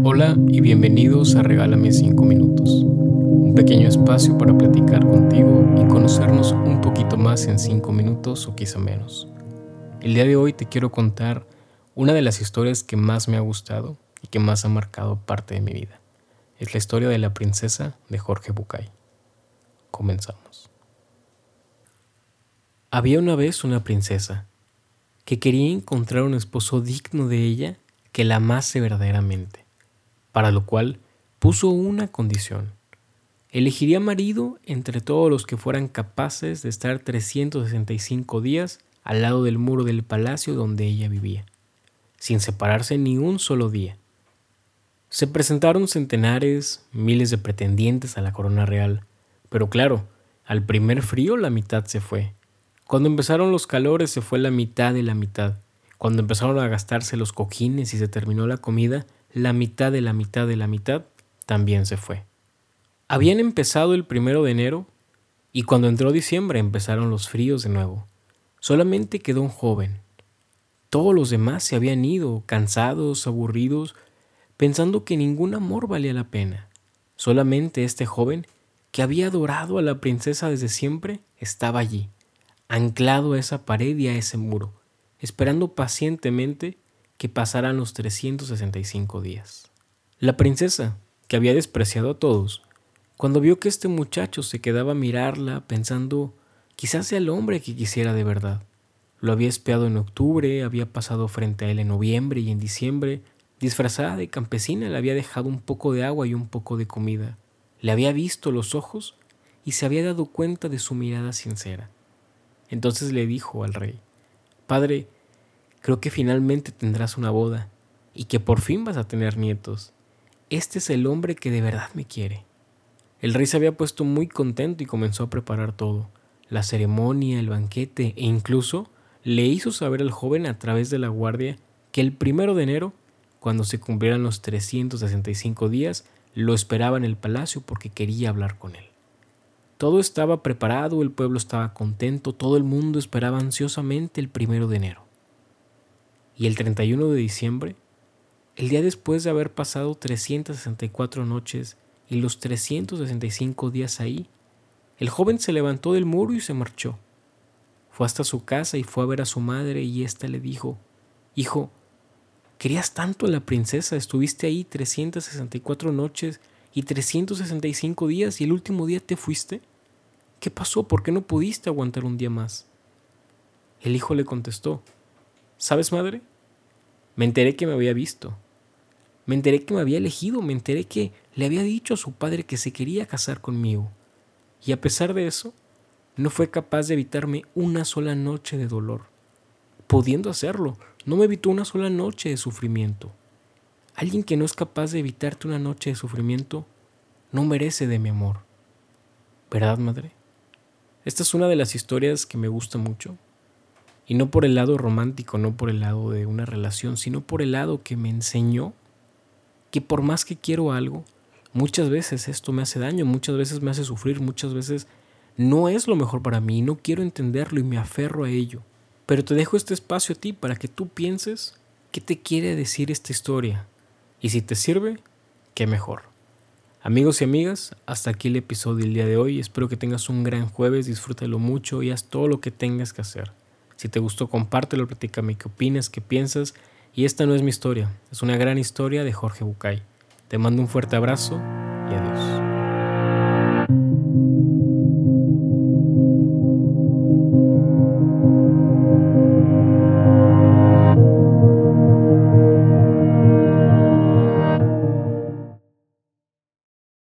Hola y bienvenidos a Regálame 5 minutos, un pequeño espacio para platicar contigo y conocernos un poquito más en 5 minutos o quizá menos. El día de hoy te quiero contar una de las historias que más me ha gustado y que más ha marcado parte de mi vida. Es la historia de la princesa de Jorge Bucay. Comenzamos. Había una vez una princesa que quería encontrar un esposo digno de ella que la amase verdaderamente para lo cual puso una condición. Elegiría marido entre todos los que fueran capaces de estar 365 días al lado del muro del palacio donde ella vivía, sin separarse ni un solo día. Se presentaron centenares, miles de pretendientes a la corona real, pero claro, al primer frío la mitad se fue. Cuando empezaron los calores se fue la mitad de la mitad. Cuando empezaron a gastarse los cojines y se terminó la comida, la mitad de la mitad de la mitad también se fue. Habían empezado el primero de enero y cuando entró diciembre empezaron los fríos de nuevo. Solamente quedó un joven. Todos los demás se habían ido, cansados, aburridos, pensando que ningún amor valía la pena. Solamente este joven, que había adorado a la princesa desde siempre, estaba allí, anclado a esa pared y a ese muro, esperando pacientemente que pasaran los 365 días. La princesa, que había despreciado a todos, cuando vio que este muchacho se quedaba a mirarla pensando quizás sea el hombre que quisiera de verdad. Lo había espiado en octubre, había pasado frente a él en noviembre y en diciembre, disfrazada de campesina le había dejado un poco de agua y un poco de comida. Le había visto los ojos y se había dado cuenta de su mirada sincera. Entonces le dijo al rey, Padre, Creo que finalmente tendrás una boda y que por fin vas a tener nietos. Este es el hombre que de verdad me quiere. El rey se había puesto muy contento y comenzó a preparar todo, la ceremonia, el banquete e incluso le hizo saber al joven a través de la guardia que el primero de enero, cuando se cumplieran los 365 días, lo esperaba en el palacio porque quería hablar con él. Todo estaba preparado, el pueblo estaba contento, todo el mundo esperaba ansiosamente el primero de enero. Y el 31 de diciembre, el día después de haber pasado 364 noches y los 365 días ahí, el joven se levantó del muro y se marchó. Fue hasta su casa y fue a ver a su madre y ésta le dijo, Hijo, querías tanto a la princesa, estuviste ahí 364 noches y 365 días y el último día te fuiste. ¿Qué pasó? ¿Por qué no pudiste aguantar un día más? El hijo le contestó, ¿Sabes, madre? Me enteré que me había visto. Me enteré que me había elegido. Me enteré que le había dicho a su padre que se quería casar conmigo. Y a pesar de eso, no fue capaz de evitarme una sola noche de dolor. Pudiendo hacerlo, no me evitó una sola noche de sufrimiento. Alguien que no es capaz de evitarte una noche de sufrimiento no merece de mi amor. ¿Verdad, madre? Esta es una de las historias que me gusta mucho y no por el lado romántico, no por el lado de una relación, sino por el lado que me enseñó que por más que quiero algo, muchas veces esto me hace daño, muchas veces me hace sufrir, muchas veces no es lo mejor para mí, no quiero entenderlo y me aferro a ello. Pero te dejo este espacio a ti para que tú pienses qué te quiere decir esta historia. Y si te sirve, qué mejor. Amigos y amigas, hasta aquí el episodio del día de hoy. Espero que tengas un gran jueves, disfrútalo mucho y haz todo lo que tengas que hacer. Si te gustó, compártelo, platícame qué opinas, qué piensas. Y esta no es mi historia, es una gran historia de Jorge Bucay. Te mando un fuerte abrazo y adiós.